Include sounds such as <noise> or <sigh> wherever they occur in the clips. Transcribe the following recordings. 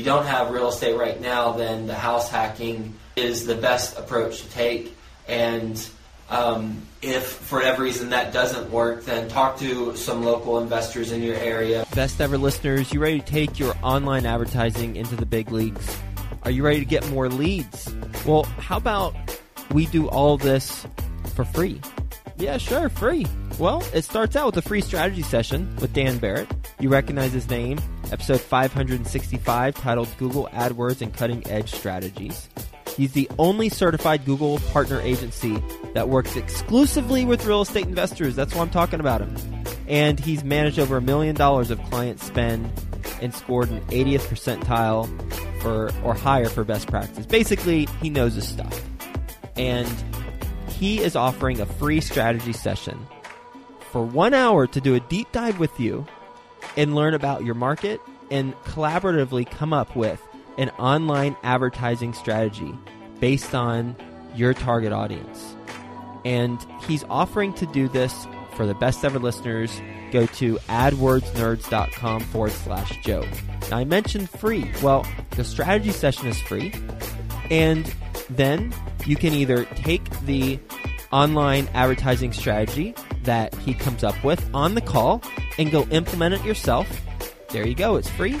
you don't have real estate right now, then the house hacking is the best approach to take. And um, if for whatever reason that doesn't work, then talk to some local investors in your area. Best ever listeners, you ready to take your online advertising into the big leagues? Are you ready to get more leads? Well, how about we do all this for free? Yeah, sure, free. Well, it starts out with a free strategy session with Dan Barrett. You recognize his name, episode 565, titled Google AdWords and Cutting Edge Strategies. He's the only certified Google partner agency that works exclusively with real estate investors. That's why I'm talking about him. And he's managed over a million dollars of client spend and scored an 80th percentile for or higher for best practice. Basically, he knows his stuff. And he is offering a free strategy session for one hour to do a deep dive with you and learn about your market and collaboratively come up with an online advertising strategy based on your target audience. And he's offering to do this for the best ever listeners. Go to adwordsnerds.com forward slash Joe. Now, I mentioned free. Well, the strategy session is free. And then you can either take the online advertising strategy that he comes up with on the call and go implement it yourself. There you go, it's free.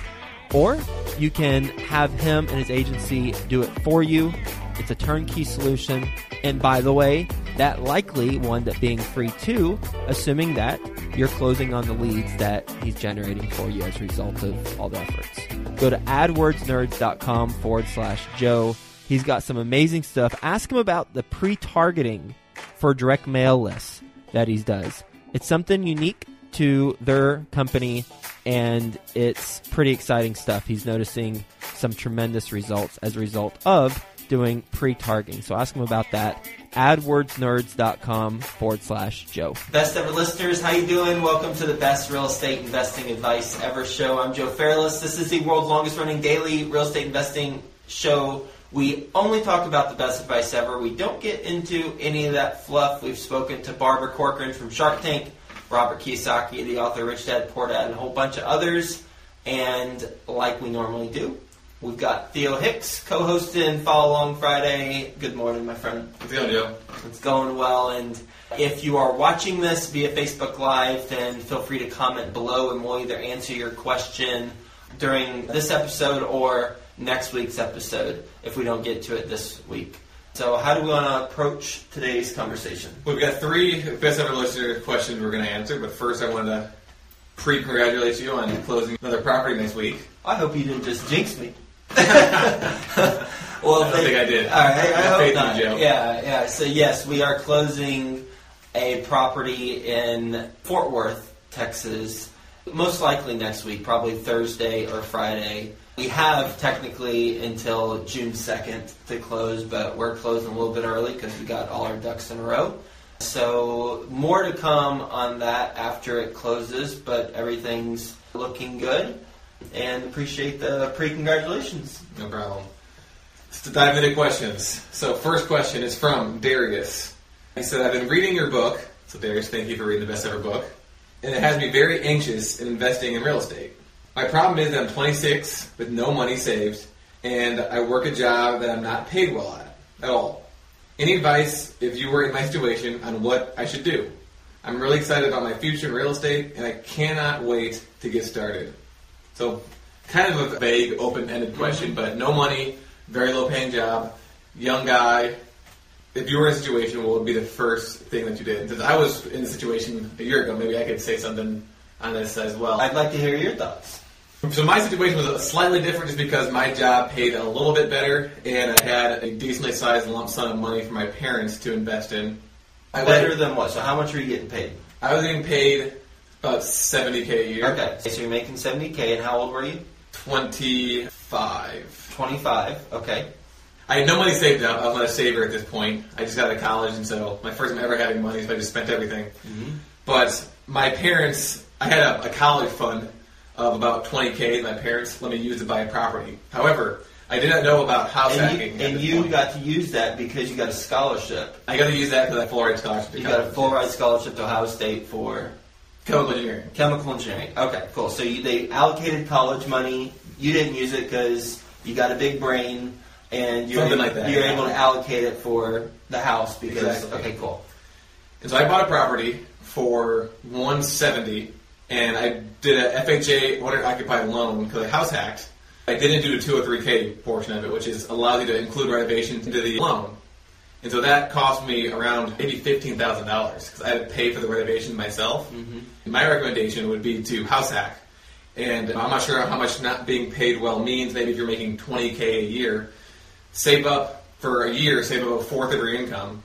Or you can have him and his agency do it for you. It's a turnkey solution. And by the way, that likely wound up being free too, assuming that you're closing on the leads that he's generating for you as a result of all the efforts. Go to adwordsnerds.com forward slash Joe. He's got some amazing stuff. Ask him about the pre targeting for direct mail lists that he does. It's something unique to their company and it's pretty exciting stuff. He's noticing some tremendous results as a result of doing pre-targeting. So ask him about that. AdWordsNerds.com forward slash Joe. Best ever listeners, how you doing? Welcome to the best real estate investing advice ever show. I'm Joe Fairless. This is the world's longest running daily real estate investing show. We only talk about the best advice ever. We don't get into any of that fluff. We've spoken to Barbara Corcoran from Shark Tank, Robert Kiyosaki, the author Rich Dad Poor Dad, and a whole bunch of others. And like we normally do, we've got Theo Hicks co-hosting Follow Along Friday. Good morning, my friend. How's it going, Joe? It's going well, and if you are watching this via Facebook Live, then feel free to comment below, and we'll either answer your question during this episode or next week's episode if we don't get to it this week. So, how do we want to approach today's conversation? We've got three best ever listener questions we're going to answer, but first I wanted to pre congratulate you on closing another property next week. I hope you didn't just jinx me. <laughs> well, I don't think I did. All right, I, I hope not. Yeah, yeah. So yes, we are closing a property in Fort Worth, Texas. Most likely next week, probably Thursday or Friday. We have technically until June 2nd to close, but we're closing a little bit early because we got all our ducks in a row. So more to come on that after it closes, but everything's looking good. And appreciate the pre-congratulations. No problem. Let's dive into questions. So, first question is from Darius. He said, I've been reading your book. So, Darius, thank you for reading the best ever book. And it has me very anxious in investing in real estate. My problem is that I'm 26 with no money saved, and I work a job that I'm not paid well at at all. Any advice, if you were in my situation, on what I should do? I'm really excited about my future in real estate, and I cannot wait to get started. So, kind of a vague, open-ended question, but no money, very low-paying job, young guy. If you were in a situation, what would be the first thing that you did? Because I was in a situation a year ago, maybe I could say something on this as well. I'd like to hear your thoughts. So my situation was slightly different just because my job paid a little bit better, and I had a decently sized lump sum of money for my parents to invest in. I Better than what? So how much are you getting paid? I was getting paid about seventy k a year. Okay, so you're making 70k, and how old were you? Twenty five. 25. Okay. I had no money saved up. I was not a saver at this point. I just got out of college, and so my first time ever having money, so I just spent everything. Mm-hmm. But my parents, I had a, a college fund of about 20k. My parents let me use it to buy a property. However, I did not know about house And hacking. you, and you point. got to use that because you got a scholarship. I got to use that because I full ride scholarship. You got a full ride scholarship to Ohio State for chemical engineering. chemical engineering. Okay, cool. So you, they allocated college money you didn't use it because you got a big brain and you're, Something able, like that, you're yeah. able to allocate it for the house because Exactly. okay, cool. And so I bought a property for 170, and I did a FHA owner occupied loan because I house hacked. I didn't do the 203k portion of it, which is allows you to include renovations into the loan. And so that cost me around maybe fifteen thousand dollars because I had to pay for the renovation myself. And my recommendation would be to house hack. And I'm not sure how much not being paid well means. Maybe if you're making 20k a year, save up for a year, save up a fourth of your income.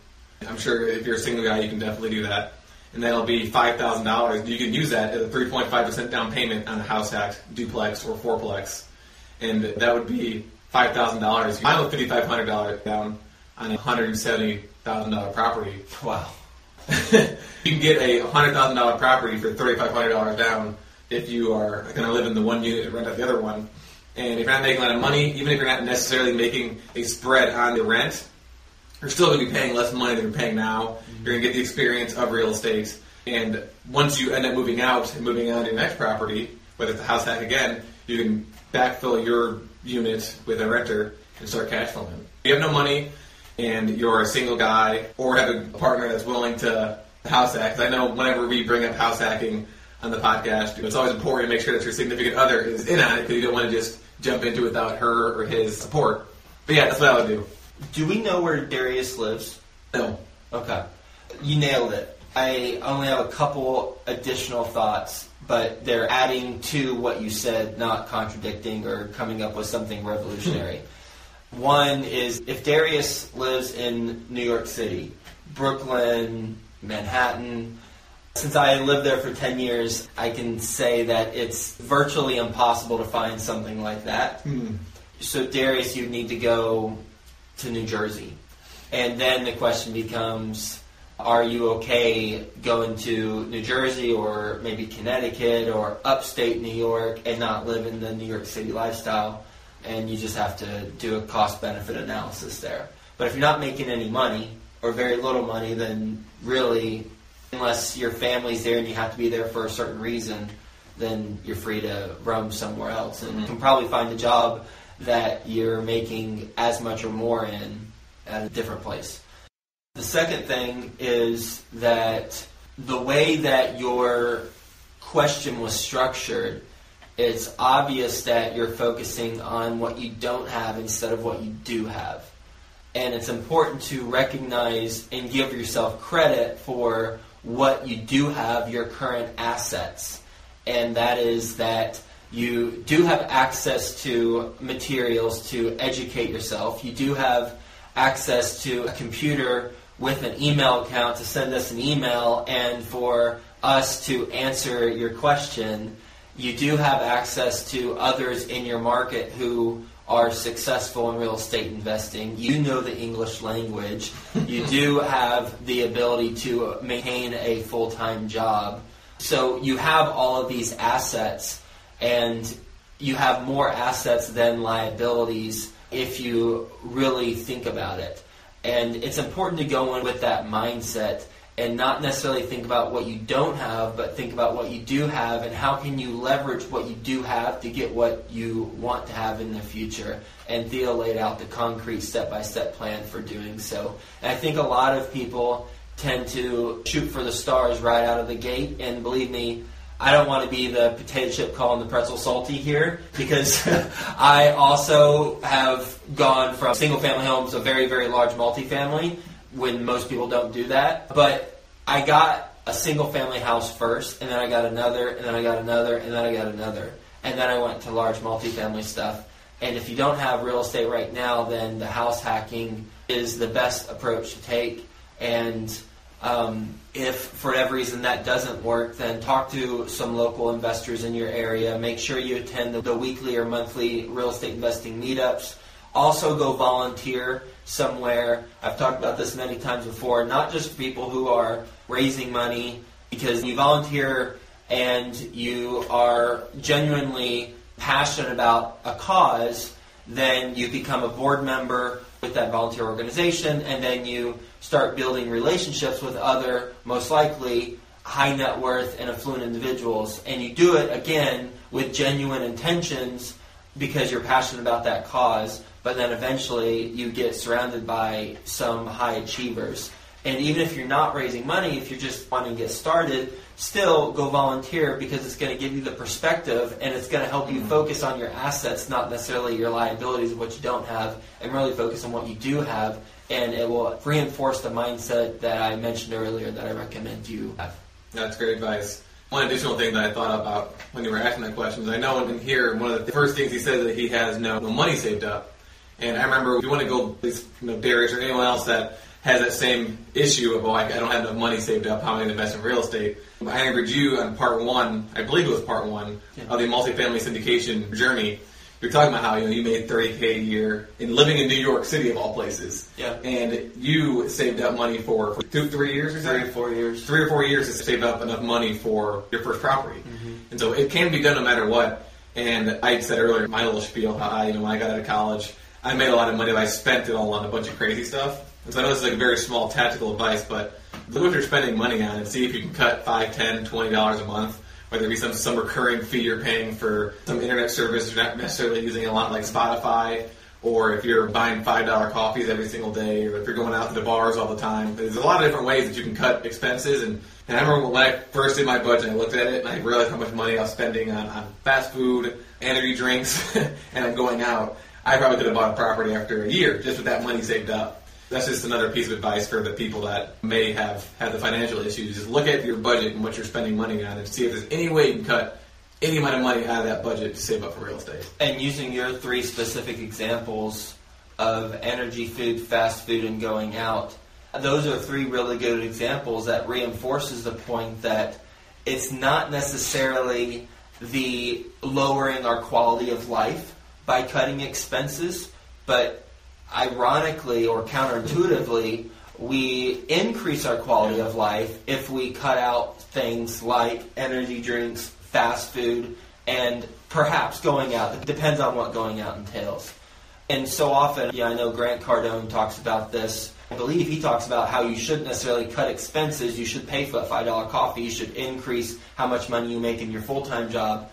I'm sure if you're a single guy, you can definitely do that. And that'll be five thousand dollars. You can use that as a 3.5 percent down payment on a house hacked duplex or fourplex, and that would be five thousand dollars. Final fifty five hundred dollars down on a hundred seventy thousand dollar property. Wow. <laughs> you can get a hundred thousand dollar property for thirty five hundred dollars down if you are going to live in the one unit and rent out the other one. And if you're not making a lot of money, even if you're not necessarily making a spread on the rent, you're still going to be paying less money than you're paying now. Mm-hmm. You're going to get the experience of real estate. And once you end up moving out and moving on to your next property, whether it's a house hack again, you can backfill your unit with a renter and start cash flowing. If you have no money and you're a single guy or have a partner that's willing to house hack, 'cause I know whenever we bring up house hacking on the podcast, it's always important to make sure that your significant other is in on it because you don't want to just jump into it without her or his support. But yeah, that's what I would do. Do we know where Darius lives? No. Okay. You nailed it. I only have a couple additional thoughts, but they're adding to what you said, not contradicting or coming up with something revolutionary. <laughs> One is if Darius lives in New York City, Brooklyn, Manhattan, since I lived there for 10 years, I can say that it's virtually impossible to find something like that. Hmm. So, Darius, you need to go to New Jersey. And then the question becomes are you okay going to New Jersey or maybe Connecticut or upstate New York and not live in the New York City lifestyle? And you just have to do a cost benefit analysis there. But if you're not making any money or very little money, then really, unless your family's there and you have to be there for a certain reason, then you're free to roam somewhere else. And you can probably find a job that you're making as much or more in at a different place. The second thing is that the way that your question was structured, it's obvious that you're focusing on what you don't have instead of what you do have. And it's important to recognize and give yourself credit for what you do have, your current assets. And that is that you do have access to materials to educate yourself. You do have access to a computer with an email account to send us an email and for us to answer your question. You do have access to others in your market who are successful in real estate investing. You know the English language. You do <laughs> have the ability to maintain a full time job. So you have all of these assets, and you have more assets than liabilities if you really think about it. And it's important to go in with that mindset and not necessarily think about what you don't have, but think about what you do have and how can you leverage what you do have to get what you want to have in the future. And Theo laid out the concrete step-by-step plan for doing so. And I think a lot of people tend to shoot for the stars right out of the gate, and believe me, I don't want to be the potato chip calling the pretzel salty here because <laughs> I also have gone from single family homes to very, very large multifamily when most people don't do that. But I got a single family house first, and then I got another, and then I got another, and then I got another. And then I went to large multifamily stuff. And if you don't have real estate right now, then the house hacking is the best approach to take. And um, if for whatever reason that doesn't work, then talk to some local investors in your area. Make sure you attend the, the weekly or monthly real estate investing meetups. Also, go volunteer somewhere. I've talked about this many times before, not just people who are raising money, because you volunteer and you are genuinely passionate about a cause, then you become a board member with that volunteer organization, and then you start building relationships with other, most likely, high net worth and affluent individuals. And you do it again with genuine intentions because you're passionate about that cause, but then eventually you get surrounded by some high achievers. And even if you're not raising money, if you're just wanting to get started, still go volunteer because it's going to give you the perspective and it's going to help you mm-hmm. focus on your assets, not necessarily your liabilities of what you don't have, and really focus on what you do have. And it will reinforce the mindset that I mentioned earlier that I recommend you have. That's great advice. One additional thing that I thought about when you were asking that question is I know in here one of the first things he says that he has no, no money saved up. And I remember if you want to go, at least, you know, Darius or anyone else that has that same issue of, oh, I, I don't have enough money saved up, how am I going to invest in real estate? I interviewed you on part one, I believe it was part one, Yeah. of the multifamily syndication journey. You're talking about how you know you made 30k a year in living in New York City of all places, Yeah. and you saved up money for, for two, three years or Three or four years. three or four years to save up enough money for your first property. Mm-hmm. And so it can be done no matter what. And I said earlier, my little spiel, how I, you know, when I got out of college, I made a lot of money, but I spent it all on a bunch of crazy stuff. And so I know this is like very small tactical advice, but look what you're spending money on and see if you can cut five, ten, twenty dollars a month. Whether it be some, some recurring fee you're paying for some internet service you're not necessarily using a lot like Spotify, or if you're buying five dollar coffees every single day, or if you're going out to the bars all the time. There's a lot of different ways that you can cut expenses. And, and I remember when I first did my budget, I looked at it and I realized how much money I was spending on, on fast food, energy drinks, <laughs> and I'm going out. I probably could have bought a property after a year just with that money saved up. That's just another piece of advice for the people that may have had the financial issues. Is look at your budget and what you're spending money on, and see if there's any way you can cut any amount of money out of that budget to save up for real estate. And using your three specific examples of energy, food, fast food, and going out, those are three really good examples that reinforces the point that it's not necessarily the lowering our quality of life by cutting expenses, but ironically or counterintuitively, we increase our quality of life if we cut out things like energy drinks, fast food, and perhaps going out. It depends on what going out entails. And so often, yeah, I know Grant Cardone talks about this. I believe he talks about how you shouldn't necessarily cut expenses. You should pay for that $5 coffee. You should increase how much money you make in your full time job.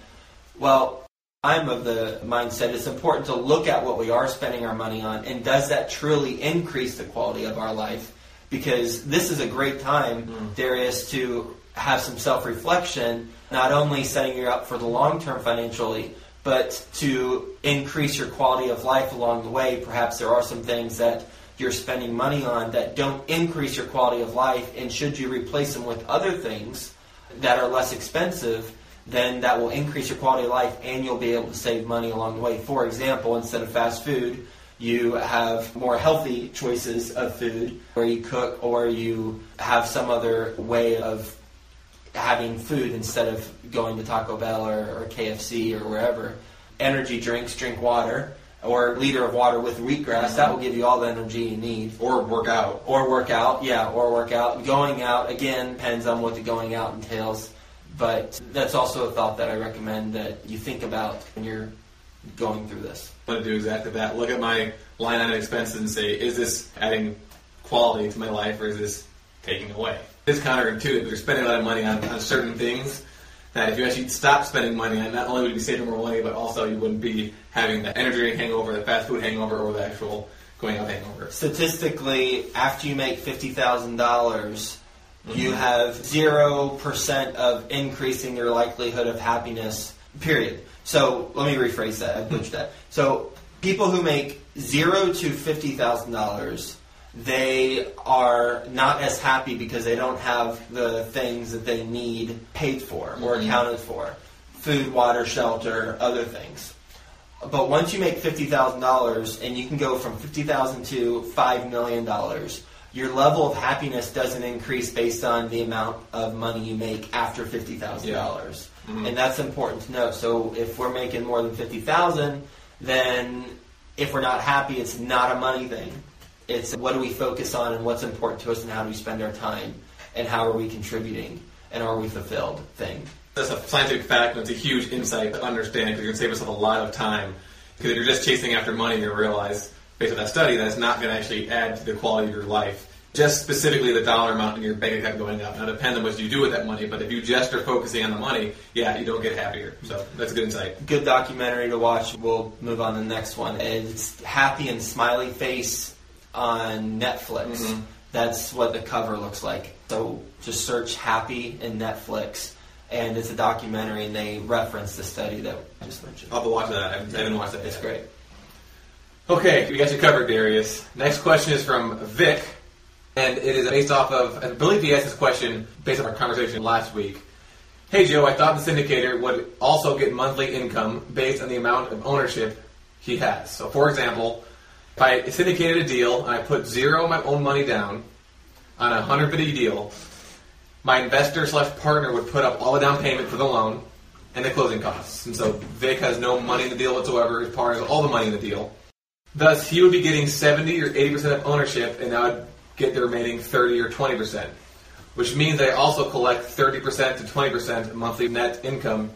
Well, I'm of the mindset it's important to look at what we are spending our money on and does that truly increase the quality of our life? Because this is a great time, mm-hmm. Darius, to have some self reflection, not only setting you up for the long term financially, but to increase your quality of life along the way. Perhaps there are some things that you're spending money on that don't increase your quality of life, and should you replace them with other things that are less expensive, then that will increase your quality of life and you'll be able to save money along the way. For example, instead of fast food, you have more healthy choices of food where you cook or you have some other way of having food instead of going to Taco Bell or, or KFC or wherever. Energy drinks, drink water, or a liter of water with wheatgrass. That will give you all the energy you need. Or work out. Or work out, yeah, or work out. Going out, again, depends on what the going out entails. But that's also a thought that I recommend that you think about when you're going through this. I'm going to do exactly that. Look at my line item expenses and say, is this adding quality to my life or is this taking away? It's counterintuitive. You're spending a lot of money on, on certain things that if you actually stop spending money on, not only would you be saving more money, but also you wouldn't be having the energy drink hangover, the fast food hangover, or the actual going out hangover. Statistically, after you make fifty thousand dollars, you have zero percent of increasing your likelihood of happiness. Period. So let me rephrase that. I butchered that. So people who make zero to fifty thousand dollars, they are not as happy because they don't have the things that they need paid for or mm-hmm. accounted for: food, water, shelter, other things. But once you make fifty thousand dollars and you can go from fifty thousand to five million dollars, your level of happiness doesn't increase based on the amount of money you make after fifty thousand dollars, mm-hmm. and that's important to know. So if we're making more than fifty thousand, then if we're not happy, it's not a money thing. It's what do we focus on and what's important to us and how do we spend our time and how are we contributing and are we fulfilled thing. That's a scientific fact, and it's a huge insight to understand because you're going to save yourself a lot of time. Because if you're just chasing after money, you'll realize, based on that study, that it's not going to actually add to the quality of your life just specifically the dollar amount in your bank account going up. Now, depends on what you do with that money, but if you just are focusing on the money, yeah, you don't get happier. So that's a good insight. Good documentary to watch. We'll move on to the next one. It's Happy and Smiley Face on Netflix. Mhm. That's what the cover looks like. So just search Happy in Netflix, and it's a documentary, and they reference the study that I just mentioned. I'll have to watch that. I haven't, haven't watched that It's yet. great. Okay, we got you covered, Darius. Next question is from Vic, and it is based off of, I believe he asked this question based on our conversation last week. Hey Joe, I thought the syndicator would also get monthly income based on the amount of ownership he has. So, for example, if I syndicated a deal and I put zero of my own money down on a 150 deal, my investor slash partner would put up all the down payment for the loan and the closing costs. And so Vic has no money in the deal whatsoever. His partner has all the money in the deal. Thus, he would be getting 70 or 80% of ownership, and I would get the remaining 30 or 20%, which means I also collect 30% to 20% monthly net income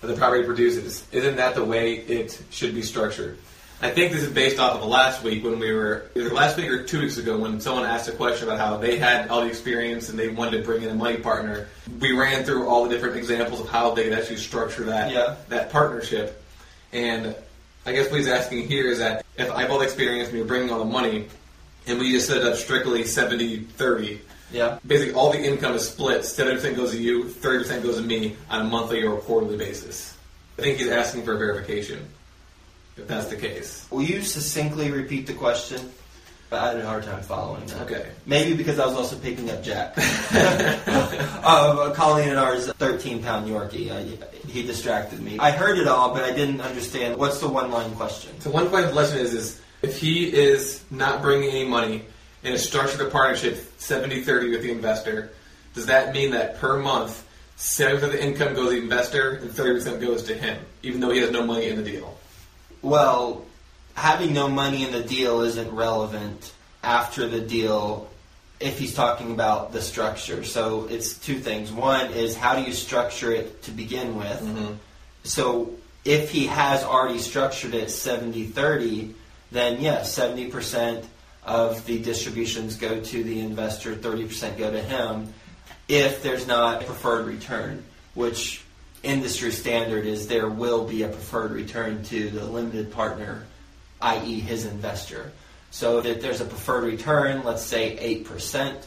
that the property produces. Isn't that the way it should be structured? I think this is based off of last week when we were, either last week or two weeks ago, when someone asked a question about how they had all the experience and they wanted to bring in a money partner. We ran through all the different examples of how they could actually structure that Yeah. that partnership. And I guess what he's asking here is that if I have all the experience and you're bringing all the money, and we just set it up uh, strictly 70 30, Yeah. basically all the income is split 70% goes to you, 30% goes to me on a monthly or a quarterly basis. I think he's asking for a verification, if that's the case. Will you succinctly repeat the question? I had a hard time following that. Okay. Maybe because I was also picking up Jack. <laughs> <laughs> uh, Colleen and ours 13 pound Yorkie. I, he distracted me. I heard it all, but I didn't understand. What's the one line question? So one point of the lesson is, is if he is not bringing any money in a structured a partnership 70-30 with the investor, does that mean that per month 70% of the income goes to the investor and 30% goes to him, even though he has no money in the deal? Well, having no money in the deal isn't relevant after the deal if he's talking about the structure. So it's two things. One is how do you structure it to begin with? Mm-hmm. So if he has already structured it 70 30, then yes, 70% of the distributions go to the investor, 30% go to him. If there's not a preferred return, which industry standard is there will be a preferred return to the limited partner, i.e., his investor. So if there's a preferred return, let's say 8%,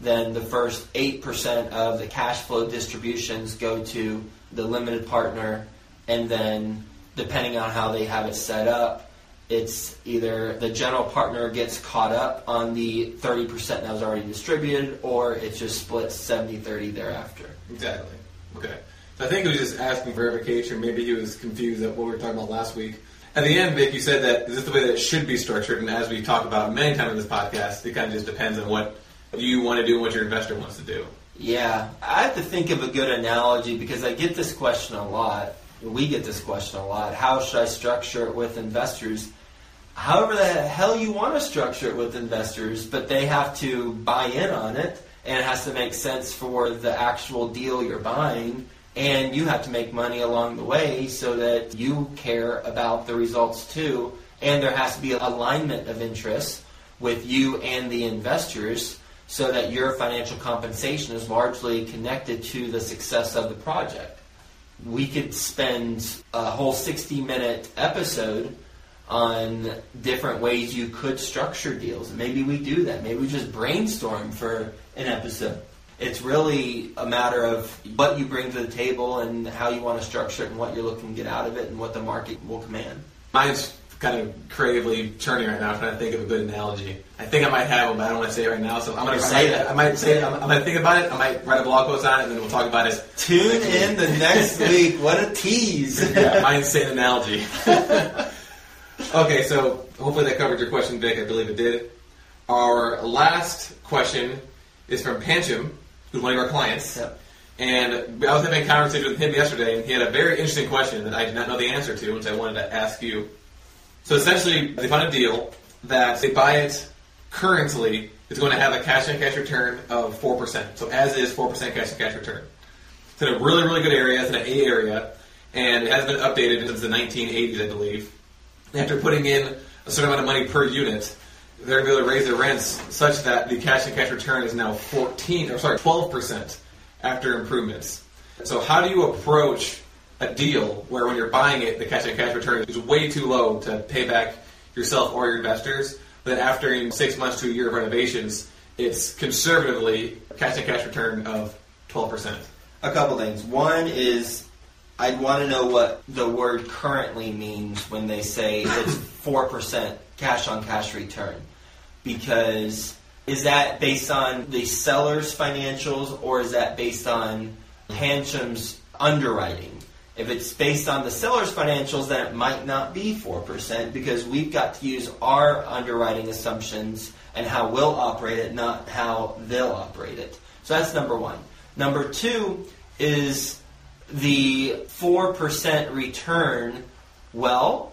then the first 8% of the cash flow distributions go to the limited partner, and then depending on how they have it set up, it's either the general partner gets caught up on the 30% that was already distributed, or it's just split 70 30 thereafter. Exactly. Okay. So I think he was just asking verification. Maybe he was confused at what we were talking about last week. At the end, Vic, you said that is this the way that it should be structured? And as we've talked about many times in this podcast, it kind of just depends on what you want to do and what your investor wants to do. Yeah, I have to think of a good analogy because I get this question a lot. We get this question a lot. How should I structure it with investors? However, the hell you want to structure it with investors, but they have to buy in on it, and it has to make sense for the actual deal you're buying, and you have to make money along the way so that you care about the results too, and there has to be alignment of interests with you and the investors so that your financial compensation is largely connected to the success of the project. We could spend a whole 60 minute episode on different ways you could structure deals. Maybe we do that. Maybe we just brainstorm for an episode. It's really a matter of what you bring to the table and how you want to structure it and what you're looking to get out of it and what the market will command. Mine's kind of creatively churning right now, trying to think of a good analogy. I think I might have one, but I don't want to say it right now. So I'm going to Say it. I might say it. I'm, I'm going to think about it. I might write a blog post on it, and then we'll talk about it. Tune in the next week. What a tease. <laughs> yeah, say an analogy. <laughs> okay, so hopefully that covered your question, Vic. I believe it did. Our last question is from Pancham, who's one of our clients. Yep. And I was having a conversation with him yesterday, and he had a very interesting question that I did not know the answer to, which I wanted to ask you. So essentially, they found a deal that they buy it currently is going to have a cash on cash return of 4%. So as is 4% cash on cash return. It's in a really, really good area. It's in an A area, and it has been updated since the 1980s, I believe. After putting in a certain amount of money per unit, they're going to be able to raise their rents such that the cash and cash return is now 14 or sorry 12% after improvements. So how do you approach a deal where when you're buying it the cash and cash return is way too low to pay back yourself or your investors, but after 6 months to a year of renovations it's conservatively cash and cash return of 12%. A couple things. One is I'd want to know what the word currently means when they say it's 4% cash on cash return. Because is that based on the seller's financials or is that based on Pancham's underwriting? If it's based on the seller's financials, then it might not be 4% because we've got to use our underwriting assumptions and how we'll operate it, not how they'll operate it. So that's number one. Number two is the 4% return. Well,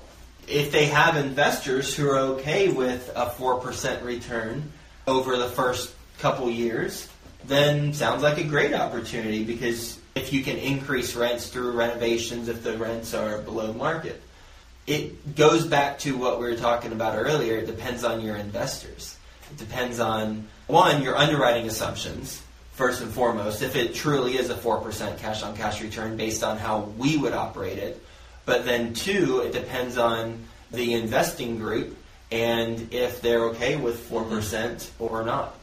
if they have investors who are okay with a 4% return over the first couple years, then sounds like a great opportunity because if you can increase rents through renovations if the rents are below market. It goes back to what we were talking about earlier. It depends on your investors. It depends on, one, your underwriting assumptions, first and foremost, if it truly is a 4% cash on cash return based on how we would operate it. But then, two, it depends on the investing group and if they're okay with 4% mm-hmm. or not.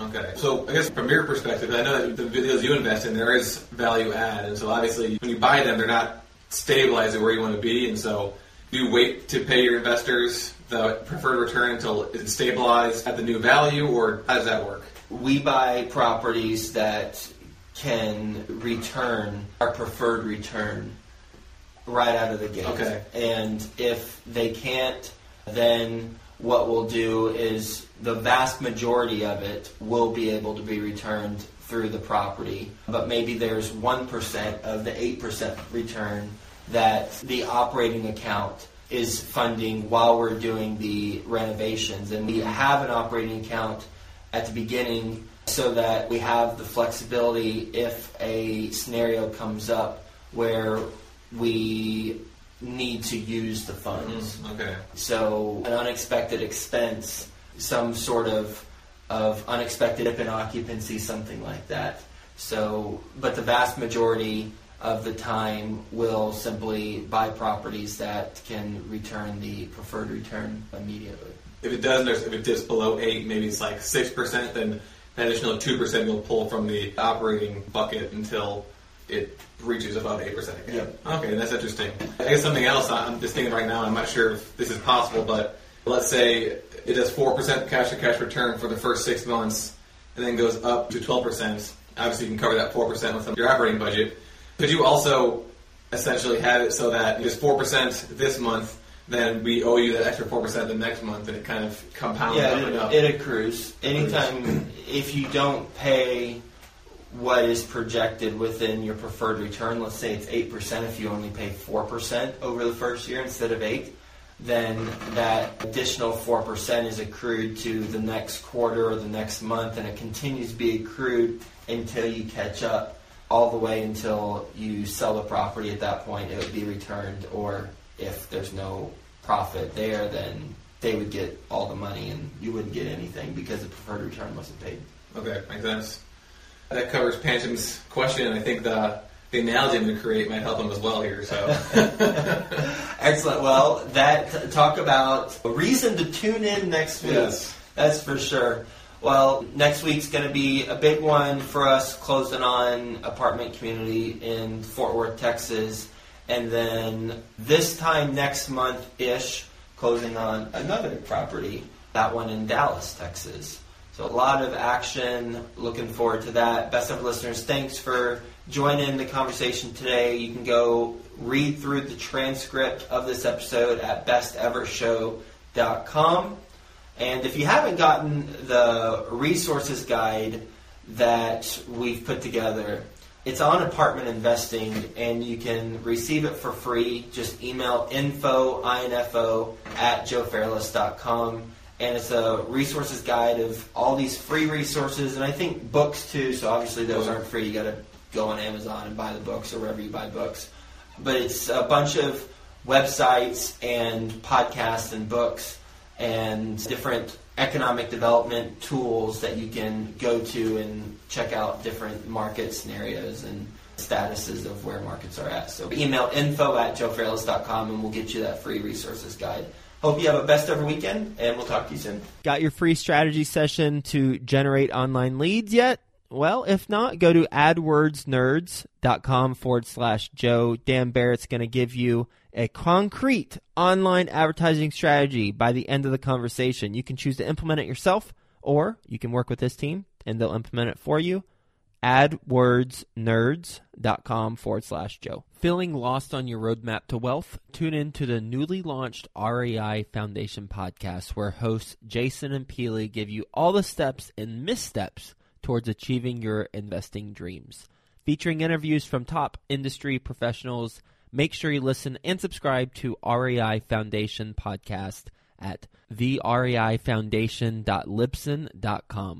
Okay. So I guess from your perspective, I know that the videos you invest in, there is value add. And so obviously when you buy them, they're not stabilized at where you want to be. And so do you wait to pay your investors the preferred return until it's stabilized at the new value or how does that work? We buy properties that can return our preferred return right out of the gate. Okay. And if they can't, then what we'll do is the vast majority of it will be able to be returned through the property. But maybe there's 1% of the 8% return that the operating account is funding while we're doing the renovations. And we have an operating account at the beginning so that we have the flexibility if a scenario comes up where we need to use the funds. Mm, okay. So an unexpected expense, some sort of of unexpected dip in occupancy, something like that. So, but the vast majority of the time will simply buy properties that can return the preferred return immediately. If it doesn't, if it dips below eight, maybe it's like six percent, then an additional two percent you'll pull from the operating bucket until it reaches above eight percent again. Yep. Okay, that's interesting. I guess something else I'm just thinking right now. I'm not sure if this is possible, but let's say it does four percent cash to cash return for the first six months, and then goes up to twelve percent. Obviously, you can cover that four percent with your operating budget. Could you also essentially have it so that it's four percent this month? Then we owe you that extra four percent the next month, and it kind of compounds Yeah, up and up. it, it accrues. Anytime, if you don't pay what is projected within your preferred return, let's say it's 8%, if you only pay 4% over the first year instead of 8 then that additional 4% is accrued to the next quarter or the next month, and it continues to be accrued until you catch up all the way until you sell the property. At that point, it would be returned, or if there's no profit there, then they would get all the money and you wouldn't get anything because the preferred return wasn't paid. Okay, makes sense. That covers Pancham's question, and I think the the analogy I'm going to create might help him as well here. So, <laughs> Excellent. Well, that talk about a reason to tune in next week. Yes. That's for sure. Well, next week's going to be a big one for us, closing on apartment community in Fort Worth, Texas, and then this time next month ish, closing on another property, that one in Dallas, Texas. So a lot of action. Looking forward to that. Best of listeners, thanks for joining the conversation today. You can go read through the transcript of this episode at bestevershow.com. And if you haven't gotten the resources guide that we've put together, it's on apartment investing and you can receive it for free. Just email info, info at joefairless.com. And it's a resources guide of all these free resources and I think books too. So obviously those aren't free. You got to go on Amazon and buy the books or wherever you buy books. But it's a bunch of websites and podcasts and books and different economic development tools that you can go to and check out different market scenarios and statuses of where markets are at. So email info at joefairless.com and we'll get you that free resources guide. Hope you have a best ever weekend, and we'll talk to you soon. Got your free strategy session to generate online leads yet? Well, if not, go to adwordsnerds.com forward slash Joe. Dan Barrett's going to give you a concrete online advertising strategy by the end of the conversation. You can choose to implement it yourself, or you can work with this team and they'll implement it for you adwordsnerds.com forward slash Joe. Feeling lost on your roadmap to wealth? Tune in to the newly launched REI Foundation podcast, where hosts Jason and Peely give you all the steps and missteps towards achieving your investing dreams. Featuring interviews from top industry professionals, make sure you listen and subscribe to REI Foundation podcast at thereifoundation.libsyn.com.